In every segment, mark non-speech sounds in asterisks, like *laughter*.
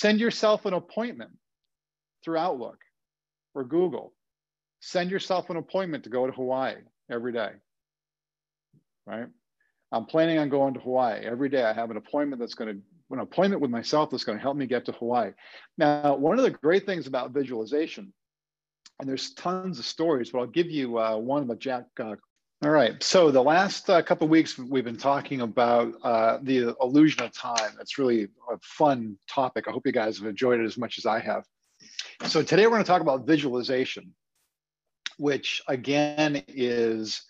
Send yourself an appointment through Outlook or Google. Send yourself an appointment to go to Hawaii every day, right? I'm planning on going to Hawaii every day. I have an appointment that's going to an appointment with myself that's going to help me get to Hawaii. Now, one of the great things about visualization, and there's tons of stories, but I'll give you uh, one about Jack. Uh, all right, so the last uh, couple weeks we've been talking about uh, the illusion of time. It's really a fun topic. I hope you guys have enjoyed it as much as I have. So today we're going to talk about visualization, which again is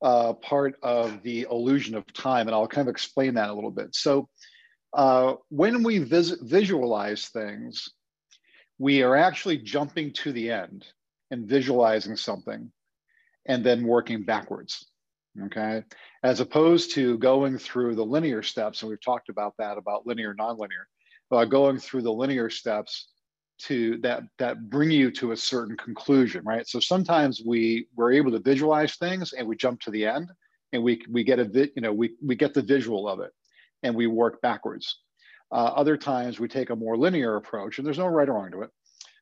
uh, part of the illusion of time, and I'll kind of explain that a little bit. So uh, when we vis visualize things, we are actually jumping to the end and visualizing something and then working backwards, okay? As opposed to going through the linear steps, and we've talked about that, about linear, nonlinear, uh, going through the linear steps to that that bring you to a certain conclusion right so sometimes we we're able to visualize things and we jump to the end and we we get a vi- you know we we get the visual of it and we work backwards uh, other times we take a more linear approach and there's no right or wrong to it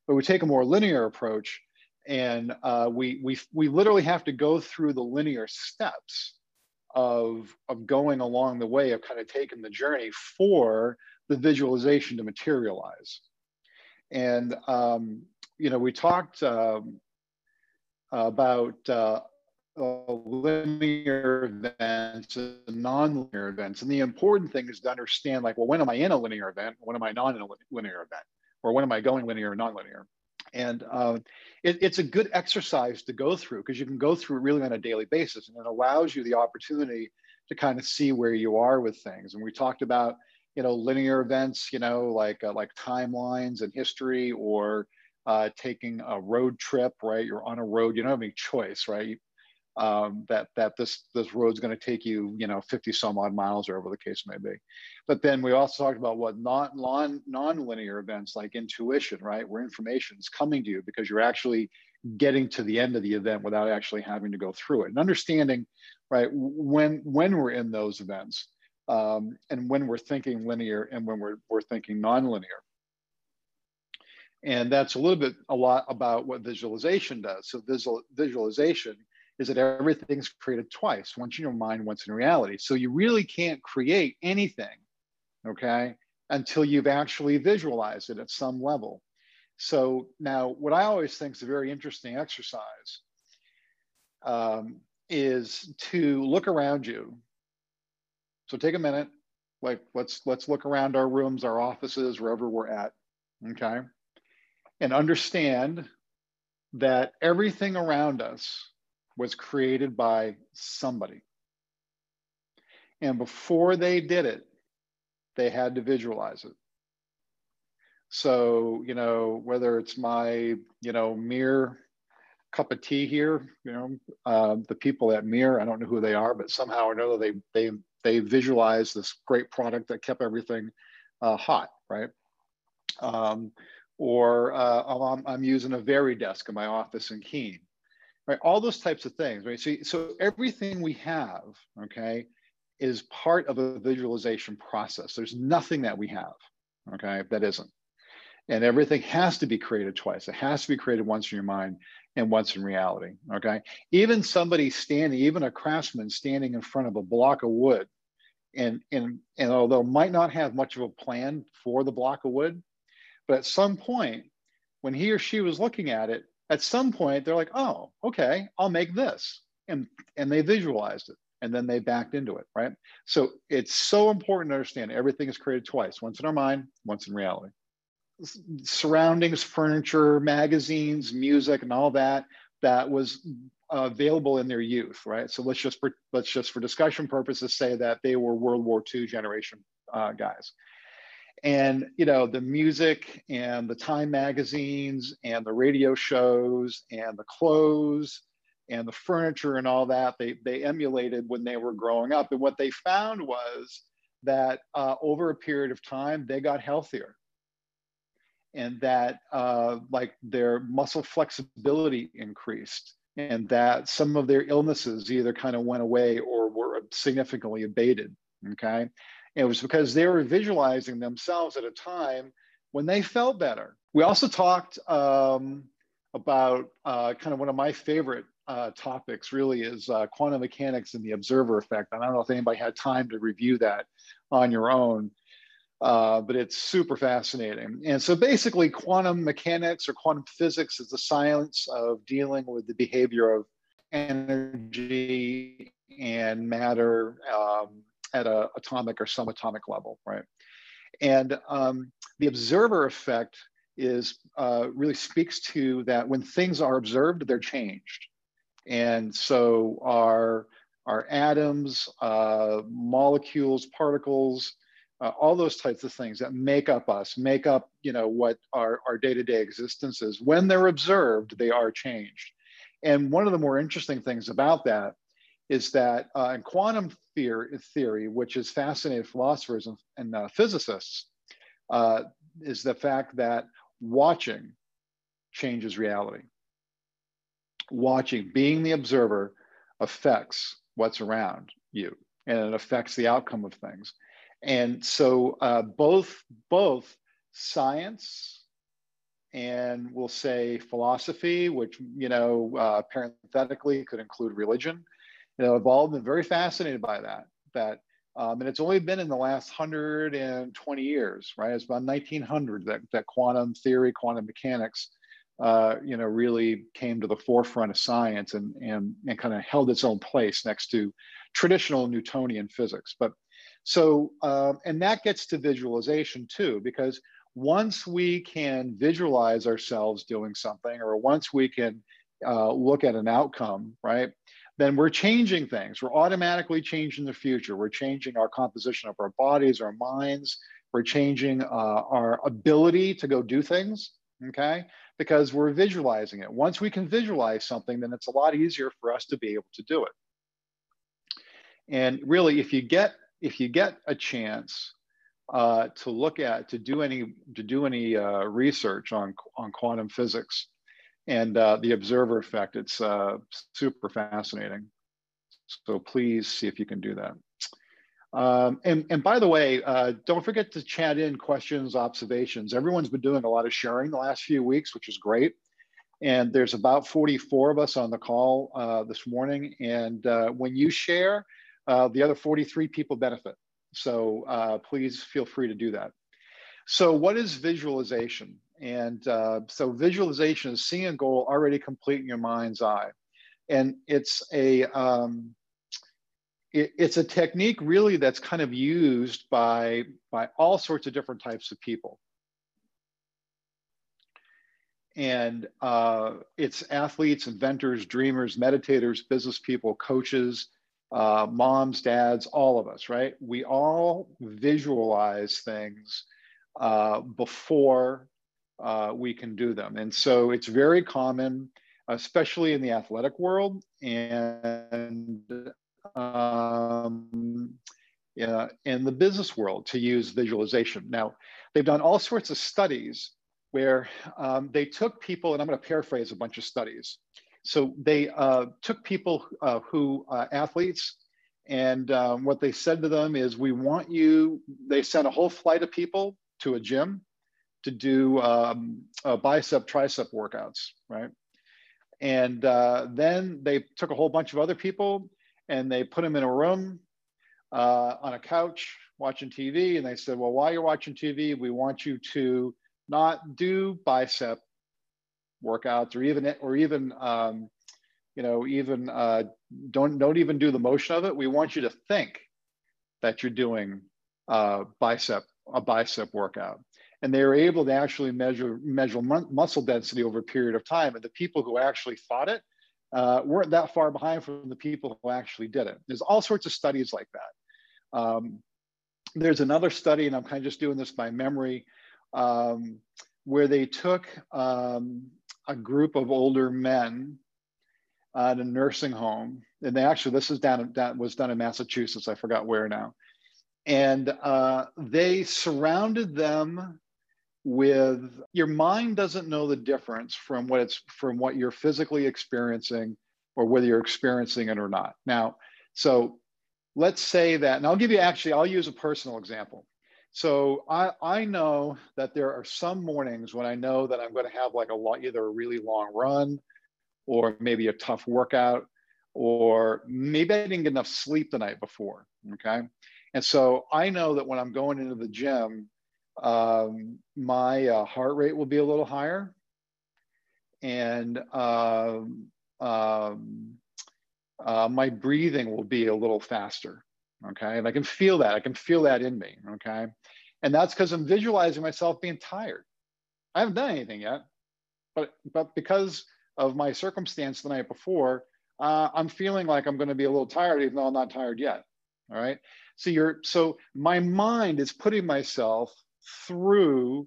but we take a more linear approach and uh, we we we literally have to go through the linear steps of of going along the way of kind of taking the journey for the visualization to materialize and, um, you know, we talked um, about uh, linear events and non-linear events. And the important thing is to understand like, well, when am I in a linear event? When am I not in a linear event? Or when am I going linear or non-linear? And uh, it, it's a good exercise to go through because you can go through it really on a daily basis and it allows you the opportunity to kind of see where you are with things. And we talked about you know linear events you know like uh, like timelines and history or uh, taking a road trip right you're on a road you don't have any choice right um, that that this this road's going to take you you know 50 some odd miles or whatever the case may be but then we also talked about what non non non-linear events like intuition right where information is coming to you because you're actually getting to the end of the event without actually having to go through it and understanding right when when we're in those events um, and when we're thinking linear and when we're, we're thinking nonlinear. And that's a little bit a lot about what visualization does. So visual, visualization is that everything's created twice, once in your mind, once in reality. So you really can't create anything, okay, until you've actually visualized it at some level. So now what I always think is a very interesting exercise um, is to look around you so take a minute, like let's let's look around our rooms, our offices, wherever we're at, okay? And understand that everything around us was created by somebody. And before they did it, they had to visualize it. So, you know, whether it's my, you know, mere cup of tea here, you know, uh, the people at Mir, I don't know who they are, but somehow or another they they they visualize this great product that kept everything uh, hot, right? Um, or uh, I'm, I'm, using a Varidesk in my office in Keene, right? All those types of things, right? So, so everything we have, okay, is part of a visualization process. There's nothing that we have, okay, that isn't. And everything has to be created twice. It has to be created once in your mind and once in reality. Okay. Even somebody standing, even a craftsman standing in front of a block of wood, and and and although might not have much of a plan for the block of wood, but at some point, when he or she was looking at it, at some point they're like, oh, okay, I'll make this. And and they visualized it and then they backed into it, right? So it's so important to understand everything is created twice, once in our mind, once in reality surroundings, furniture, magazines, music, and all that that was uh, available in their youth, right? So let's just let's just for discussion purposes say that they were World War II generation uh, guys. And you know the music and the Time magazines and the radio shows and the clothes and the furniture and all that they they emulated when they were growing up. And what they found was that uh, over a period of time they got healthier and that uh, like their muscle flexibility increased and that some of their illnesses either kind of went away or were significantly abated okay it was because they were visualizing themselves at a time when they felt better. We also talked um, about uh, kind of one of my favorite uh, topics really is uh, quantum mechanics and the observer effect. I don't know if anybody had time to review that on your own, uh, but it's super fascinating. And so basically quantum mechanics or quantum physics is the science of dealing with the behavior of energy and matter um, at a atomic or subatomic level, right? And um, the observer effect is uh, really speaks to that when things are observed, they're changed. And so our, our atoms, uh, molecules, particles, uh, all those types of things that make up us, make up you know what our, our day-to-day existence is. When they're observed, they are changed. And one of the more interesting things about that is that uh, in quantum theory, theory, which has fascinated philosophers and, and uh, physicists, uh, is the fact that watching changes reality. Watching, being the observer, affects what's around you and it affects the outcome of things. And so uh, both, both science and we'll say philosophy, which, you know, uh, parenthetically could include religion, you know, evolved and very fascinated by that, that um, and it's only been in the last 120 years, right? It's about 1900 that, that quantum theory, quantum mechanics, uh, you know, really came to the forefront of science and, and, and kind of held its own place next to traditional Newtonian physics. But so, um, and that gets to visualization too, because once we can visualize ourselves doing something, or once we can uh, look at an outcome, right? Then we're changing things. We're automatically changing the future. We're changing our composition of our bodies, our minds. We're changing uh, our ability to go do things, okay? Because we're visualizing it. Once we can visualize something, then it's a lot easier for us to be able to do it. And really, if you get if you get a chance uh, to look at to do any to do any uh, research on on quantum physics, and uh, the observer effect. It's uh, super fascinating. So please see if you can do that. Um, and, and by the way, uh, don't forget to chat in questions, observations. Everyone's been doing a lot of sharing the last few weeks, which is great. And there's about 44 of us on the call uh, this morning. And uh, when you share, uh, the other 43 people benefit. So please feel free to do that. So what is visualization? And uh, so visualization is seeing a goal already complete in your mind's eye. And it's a, um, it, it's a technique really that's kind of used by, by all sorts of different types of people. And uh, it's athletes, inventors, dreamers, meditators, business people, coaches, uh, moms, dads, all of us, right? We all visualize things uh, before uh, we can do them. And so it's very common, especially in the athletic world and um, yeah, in the business world to use visualization. Now, they've done all sorts of studies where um, they took people, and I'm going to paraphrase a bunch of studies. So they uh, took people uh, who, uh, athletes, and um, what they said to them is, we want you, they sent a whole flight of people to a gym to do um, uh, bicep tricep workouts, right? And uh, then they took a whole bunch of other people and they put them in a room uh, on a couch watching TV. And they said, well, while you're watching TV, we want you to not do bicep workouts or even or even um, you know even uh, don't don't even do the motion of it. We want you to think that you're doing uh, bicep a bicep workout and they were able to actually measure measure muscle density over a period of time. And the people who actually thought it uh, weren't that far behind from the people who actually did it. There's all sorts of studies like that. Um, there's another study, and I'm kind of just doing this by memory, um, where they took um, a group of older men at a nursing home, and they actually this is down that was done in Massachusetts. I forgot where now, and uh, they surrounded them with your mind doesn't know the difference from what it's from what you're physically experiencing or whether you're experiencing it or not. Now, so let's say that, and I'll give you actually, I'll use a personal example. So I, I know that there are some mornings when I know that I'm going to have like a lot, either a really long run or maybe a tough workout, or maybe I didn't get enough sleep the night before. Okay. And so I know that when I'm going into the gym, um, my uh, heart rate will be a little higher. And um, um, uh, my breathing will be a little faster. Okay. And I can feel that. I can feel that in me. Okay. And that's because I'm visualizing myself being tired. I haven't done anything yet, but but because of my circumstance the night before, uh, I'm feeling like I'm going to be a little tired, even though I'm not tired yet. All right. So you're so my mind is putting myself through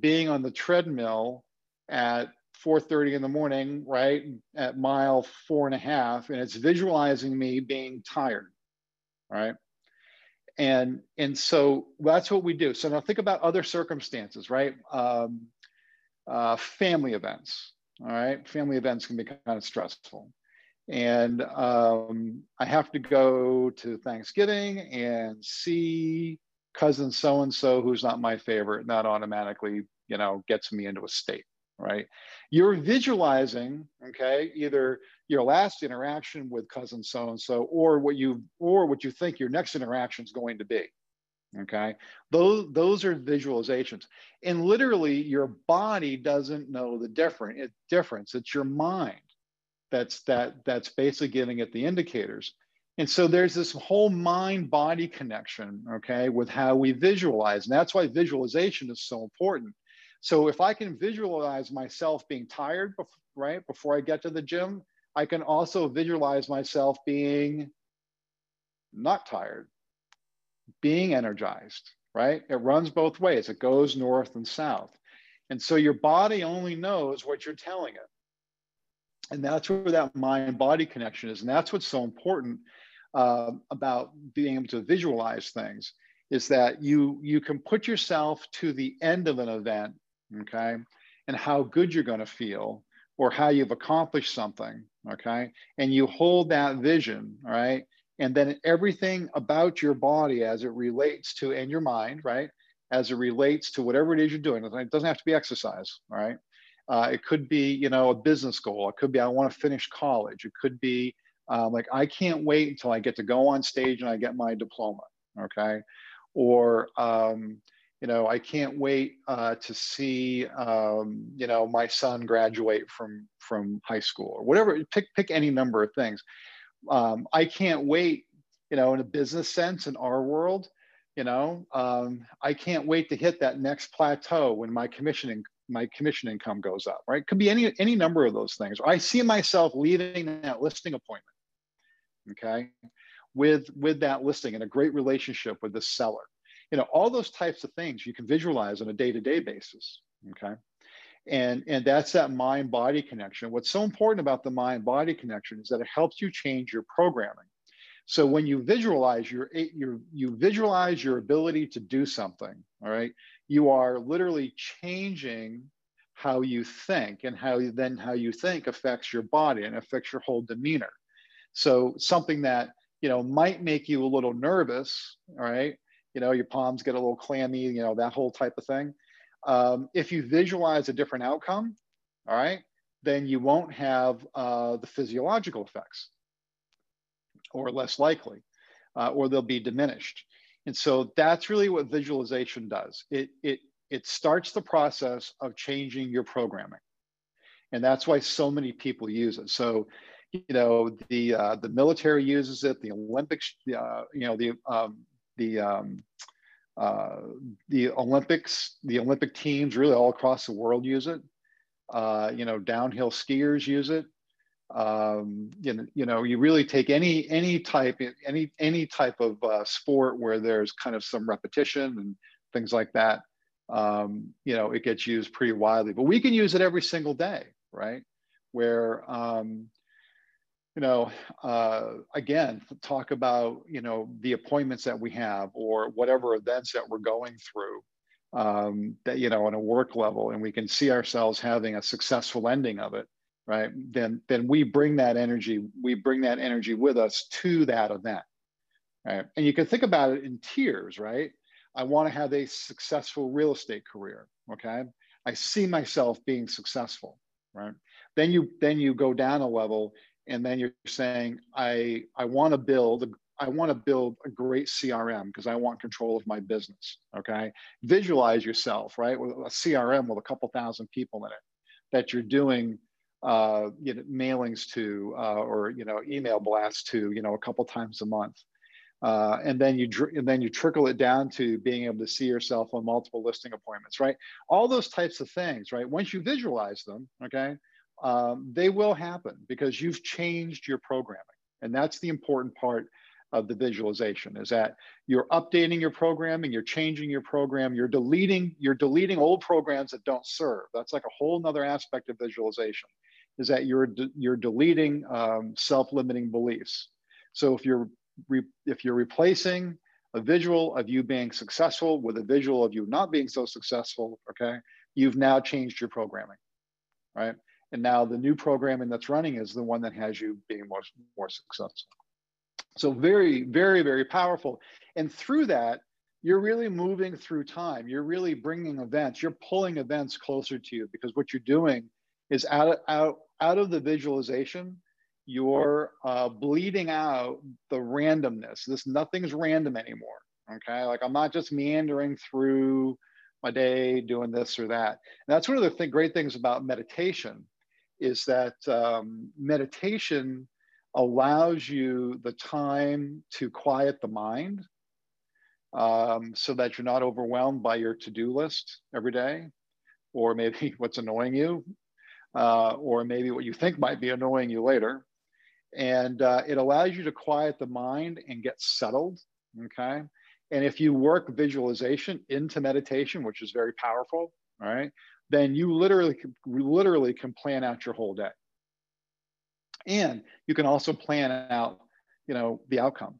being on the treadmill at 4.30 in the morning, right, at mile four and a half, and it's visualizing me being tired, right? And, and so that's what we do. So now think about other circumstances, right? Um, uh, family events, all right? Family events can be kind of stressful. And um, I have to go to Thanksgiving and see cousin so and so who's not my favorite, not automatically, you know, gets me into a state, right? You're visualizing, okay, either your last interaction with cousin so and so, or what you or what you think your next interaction is going to be. Okay, those those are visualizations, and literally your body doesn't know the different it, difference. It's your mind that's that that's basically giving it the indicators. And so there's this whole mind body connection, okay, with how we visualize. And that's why visualization is so important. So if I can visualize myself being tired, right, before I get to the gym, I can also visualize myself being not tired, being energized, right? It runs both ways, it goes north and south. And so your body only knows what you're telling it. And that's where that mind body connection is. And that's what's so important uh, about being able to visualize things is that you you can put yourself to the end of an event okay and how good you're going to feel or how you've accomplished something okay and you hold that vision right and then everything about your body as it relates to and your mind right as it relates to whatever it is you're doing it doesn't have to be exercise right uh, it could be you know a business goal it could be i want to finish college it could be um, like I can't wait until I get to go on stage and I get my diploma, okay? Or um, you know, I can't wait uh, to see um, you know my son graduate from from high school or whatever. Pick pick any number of things. Um, I can't wait, you know, in a business sense in our world, you know, um, I can't wait to hit that next plateau when my commissioning my commission income goes up. Right? Could be any any number of those things. I see myself leaving that listing appointment okay, with, with that listing and a great relationship with the seller. You know, all those types of things you can visualize on a day-to-day basis, okay? And, and that's that mind-body connection. What's so important about the mind-body connection is that it helps you change your programming. So when you visualize your, eh, your you visualize your ability to do something, all right, you are literally changing how you think and how you, then how you think affects your body and affects your whole demeanor. So something that, you know, might make you a little nervous, all right? You know, your palms get a little clammy, you know, that whole type of thing. Um, if you visualize a different outcome, all right, then you won't have uh, the physiological effects or less likely, uh, or they'll be diminished. And so that's really what visualization does. It, it, it starts the process of changing your programming. And that's why so many people use it. So know the uh, the military uses it the olympics uh, you know the um, the um, uh, the olympics the olympic teams really all across the world use it. Uh, you know downhill skiers use it. Um, you, know, you know you really take any any type any any type of uh, sport where there's kind of some repetition and things like that um, you know it gets used pretty widely. But we can use it every single day right? Where um, you know, uh, again, talk about, you know, the appointments that we have or whatever events that we're going through um, that, you know, on a work level, and we can see ourselves having a successful ending of it, right? Then, then we bring that energy, we bring that energy with us to that event, right? And you can think about it in tiers, right? I want to have a successful real estate career. Okay. I see myself being successful, right? Then you then you go down a level and then you're saying, I I want to build I want to build a great CRM because I want control of my business. Okay. Visualize yourself, right? With a CRM with a couple thousand people in it that you're doing uh, you know, mailings to uh, or you know email blasts to you know a couple times a month uh, and then you and then you trickle it down to being able to see yourself on multiple listing appointments, right? All those types of things, right? Once you visualize them, okay, um, they will happen because you've changed your programming, and that's the important part of the visualization is that you're updating your programming, you're changing your program, you're deleting you're deleting old programs that don't serve. That's like a whole nother aspect of visualization, is that you're you're deleting um, self-limiting beliefs. So if you're if you're replacing a visual of you being successful with a visual of you not being so successful, okay, you've now changed your programming, right? And now the new programming that's running is the one that has you being more, more successful. So very, very, very powerful. And through that, you're really moving through time. You're really bringing events. You're pulling events closer to you because what you're doing is out of, out, out of the visualization, you're uh, bleeding out the randomness. This nothing's random anymore. Okay, like I'm not just meandering through my day doing this or that. And that's one of the th- great things about meditation is that um, meditation allows you the time to quiet the mind um, so that you're not overwhelmed by your to-do list every day or maybe *laughs* what's annoying you uh, or maybe what you think might be annoying you later. And uh, it allows you to quiet the mind and get settled okay? And if you work visualization into meditation which is very powerful right then you literally literally can plan out your whole day. And you can also plan out you know the outcome.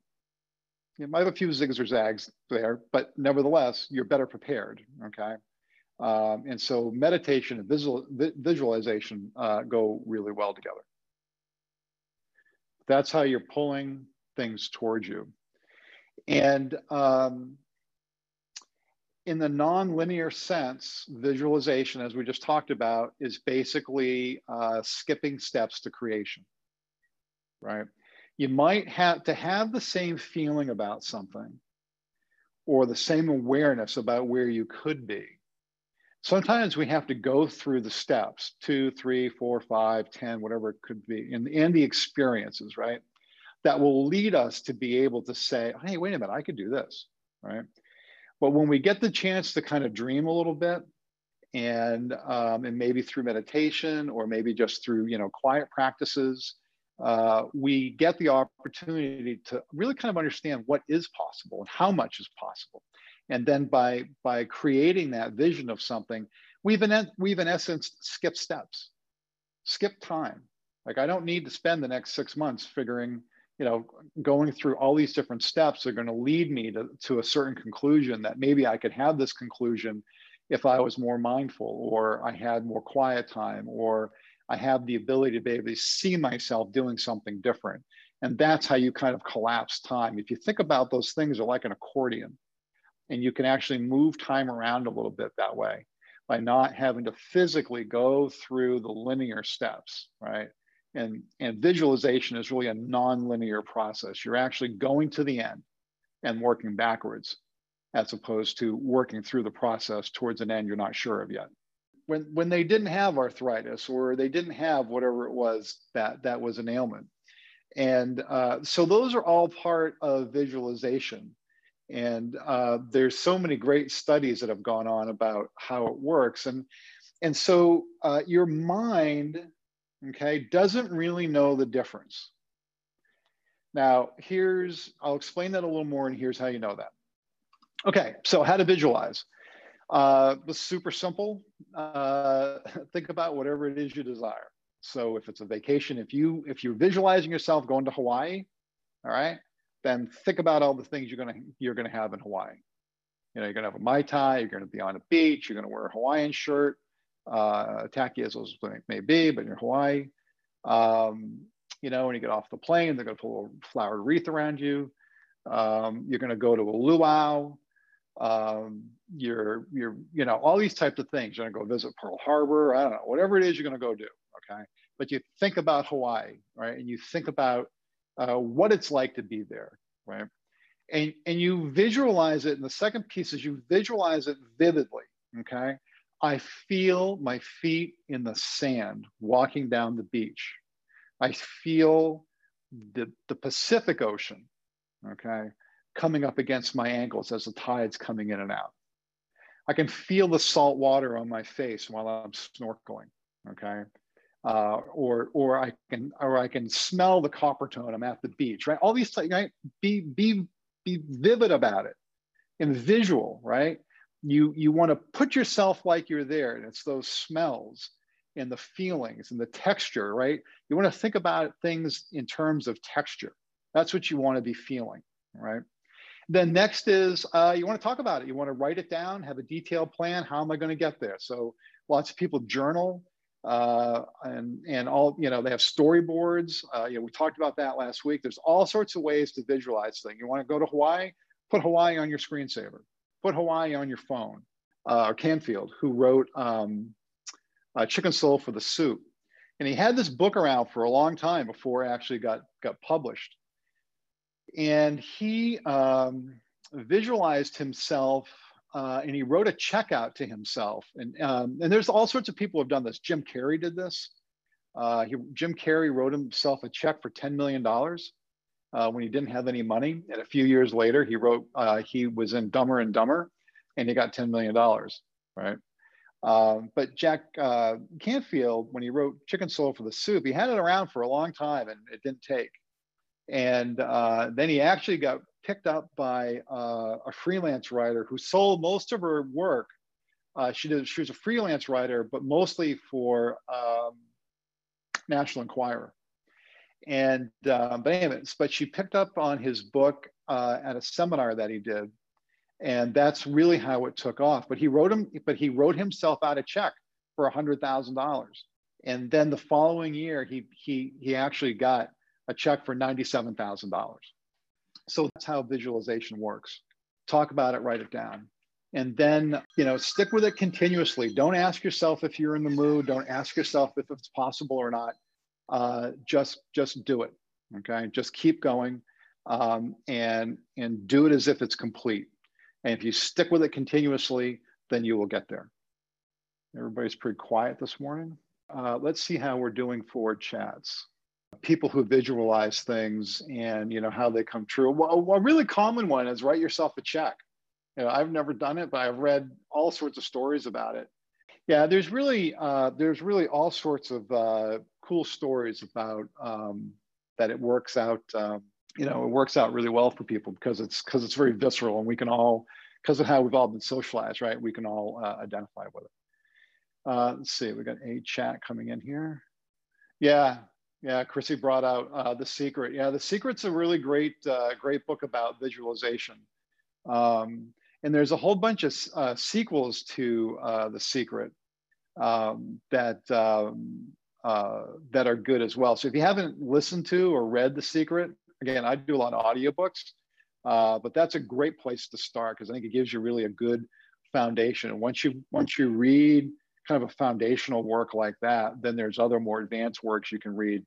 You might have a few zigs or zags there but nevertheless you're better prepared okay? Um, and so meditation and visual, visualization uh, go really well together. That's how you're pulling things towards you. And um, in the non-linear sense, visualization, as we just talked about, is basically uh, skipping steps to creation, right? You might have to have the same feeling about something or the same awareness about where you could be sometimes we have to go through the steps two three four five ten whatever it could be and, and the experiences right that will lead us to be able to say hey wait a minute i could do this right but when we get the chance to kind of dream a little bit and um, and maybe through meditation or maybe just through you know quiet practices uh, we get the opportunity to really kind of understand what is possible and how much is possible. And then by by creating that vision of something we've in we've in essence skipped steps skip time. Like i don't need to spend the next six months figuring you know going through all these different steps are going to lead me to, to a certain conclusion that maybe i could have this conclusion if i was more mindful or i had more quiet time or i have the ability to be able to see myself doing something different and that's how you kind of collapse time if you think about those things are like an accordion and you can actually move time around a little bit that way by not having to physically go through the linear steps, right? And, and visualization is really a non-linear process. You're actually going to the end and working backwards as opposed to working through the process towards an end you're not sure of yet. When, when they didn't have arthritis or they didn't have whatever it was that, that was an ailment. And uh, so those are all part of visualization and uh, there's so many great studies that have gone on about how it works and and so uh, your mind okay doesn't really know the difference. Now here's i'll explain that a little more and here's how you know that. Okay so how to visualize. Uh, it's super simple. Uh, *laughs* think about whatever it is you desire. So if it's a vacation if you if you're visualizing yourself going to hawaii all right then think about all the things you're gonna you're gonna have in Hawaii. You know, you're gonna have a mai tai, you're gonna be on a beach, you're gonna wear a Hawaiian shirt, uh, tacky as those may be, but you're Hawaii. Um, you know, when you get off the plane, they're gonna put a little flowered wreath around you. Um, you're gonna go to a luau. um, you're you're you know all these types of things. You're gonna go visit Pearl Harbor. I don't know whatever it is you're gonna go do. Okay, but you think about Hawaii, right? And you think about uh, what it's like to be there, right? And and you visualize it. And the second piece is you visualize it vividly. Okay, I feel my feet in the sand walking down the beach. I feel the, the Pacific Ocean, okay, coming up against my ankles as the tide's coming in and out. I can feel the salt water on my face while I'm snorkeling, okay? Uh, or or I can or I can smell the Coppertone. I'm at the beach, right? All these things, right? Be be be vivid about it, and visual, right? You you want to put yourself like you're there, and it's those smells and the feelings and the texture, right? You want to think about things in terms of texture. That's what you want to be feeling, right? Then next is uh, you want to talk about it. You want to write it down, have a detailed plan. How am I going to get there? So lots of people journal uh, and and all you know they have storyboards. Uh, you know we talked about that last week. There's all sorts of ways to visualize things. You want to go to Hawaii? Put Hawaii on your screensaver. Put Hawaii on your phone. Uh, or Canfield, who wrote um, uh, Chicken Soul for the Soup, and he had this book around for a long time before it actually got got published and he um, visualized himself uh, and he wrote a check out to himself. And, um, and there's all sorts of people who have done this. Jim Carrey did this. Uh, he, Jim Carrey wrote himself a check for $10 million uh, when he didn't have any money. And a few years later, he wrote, uh, he was in Dumber and Dumber and he got $10 million, right? Um, but Jack uh, Canfield, when he wrote Chicken Soul for the Soup, he had it around for a long time and it didn't take. And uh, then he actually got picked up by uh, a freelance writer who sold most of her work. Uh, she did. She was a freelance writer, but mostly for um, National Enquirer. And uh, but anyway, but she picked up on his book uh, at a seminar that he did, and that's really how it took off. But he wrote him. But he wrote himself out a check for a hundred thousand dollars. And then the following year, he he he actually got a check for $97,000. So that's how visualization works. Talk about it, write it down. And then, you know, stick with it continuously. Don't ask yourself if you're in the mood. Don't ask yourself if it's possible or not. Uh, just, just do it. Okay. Just keep going um, and, and do it as if it's complete. And if you stick with it continuously, then you will get there. Everybody's pretty quiet this morning. Uh, let's see how we're doing for chats people who visualize things and you know how they come true. Well, a really common one is write yourself a check. You know, I've never done it, but I've read all sorts of stories about it. Yeah, there's really uh, there's really all sorts of uh, cool stories about um, that it works out. Um, you know, it works out really well for people because it's because it's very visceral and we can all because of how we've all been socialized, right? We can all uh, identify with it. Uh, let's see, we got a chat coming in here. Yeah, yeah, Chrissy brought out uh, The Secret. Yeah, The Secret's a really great, uh, great book about visualization. Um, and there's a whole bunch of uh, sequels to uh, The Secret um, that, um, uh, that are good as well. So if you haven't listened to or read The Secret, again, I do a lot of audiobooks, uh, but that's a great place to start because I think it gives you really a good foundation. And once you, once you read kind of a foundational work like that, then there's other more advanced works you can read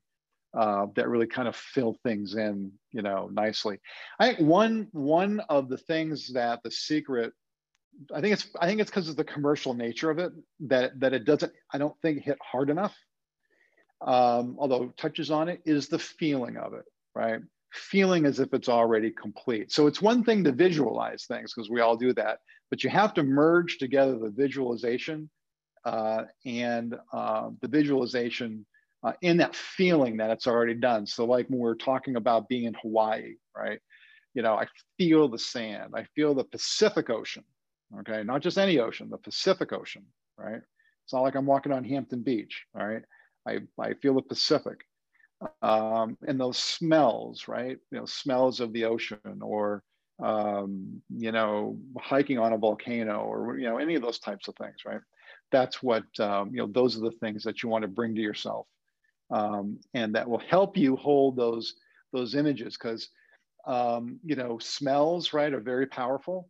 uh, that really kind of fill things in, you know, nicely. I think one one of the things that the secret, I think it's I think it's because of the commercial nature of it that that it doesn't I don't think hit hard enough. Um, although touches on it is the feeling of it, right? Feeling as if it's already complete. So it's one thing to visualize things because we all do that, but you have to merge together the visualization uh, and uh, the visualization uh, in that feeling that it's already done. So, like when we're talking about being in Hawaii, right? You know, I feel the sand, I feel the Pacific Ocean, okay? Not just any ocean, the Pacific Ocean, right? It's not like I'm walking on Hampton Beach, all right? I, I feel the Pacific. Um, and those smells, right? You know, smells of the ocean or, um, you know, hiking on a volcano or, you know, any of those types of things, right? That's what, um, you know, those are the things that you want to bring to yourself um, and that will help you hold those those images because um, you know smells right are very powerful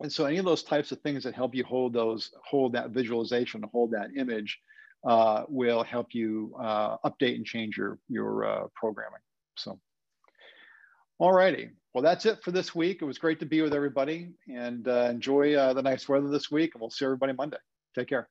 And so any of those types of things that help you hold those, hold that visualization, hold that image, uh, will help you uh, update and change your, your uh, programming. So, all righty. Well, that's it for this week. It was great to be with everybody and uh, enjoy uh, the nice weather this week. And we'll see everybody Monday. Take care.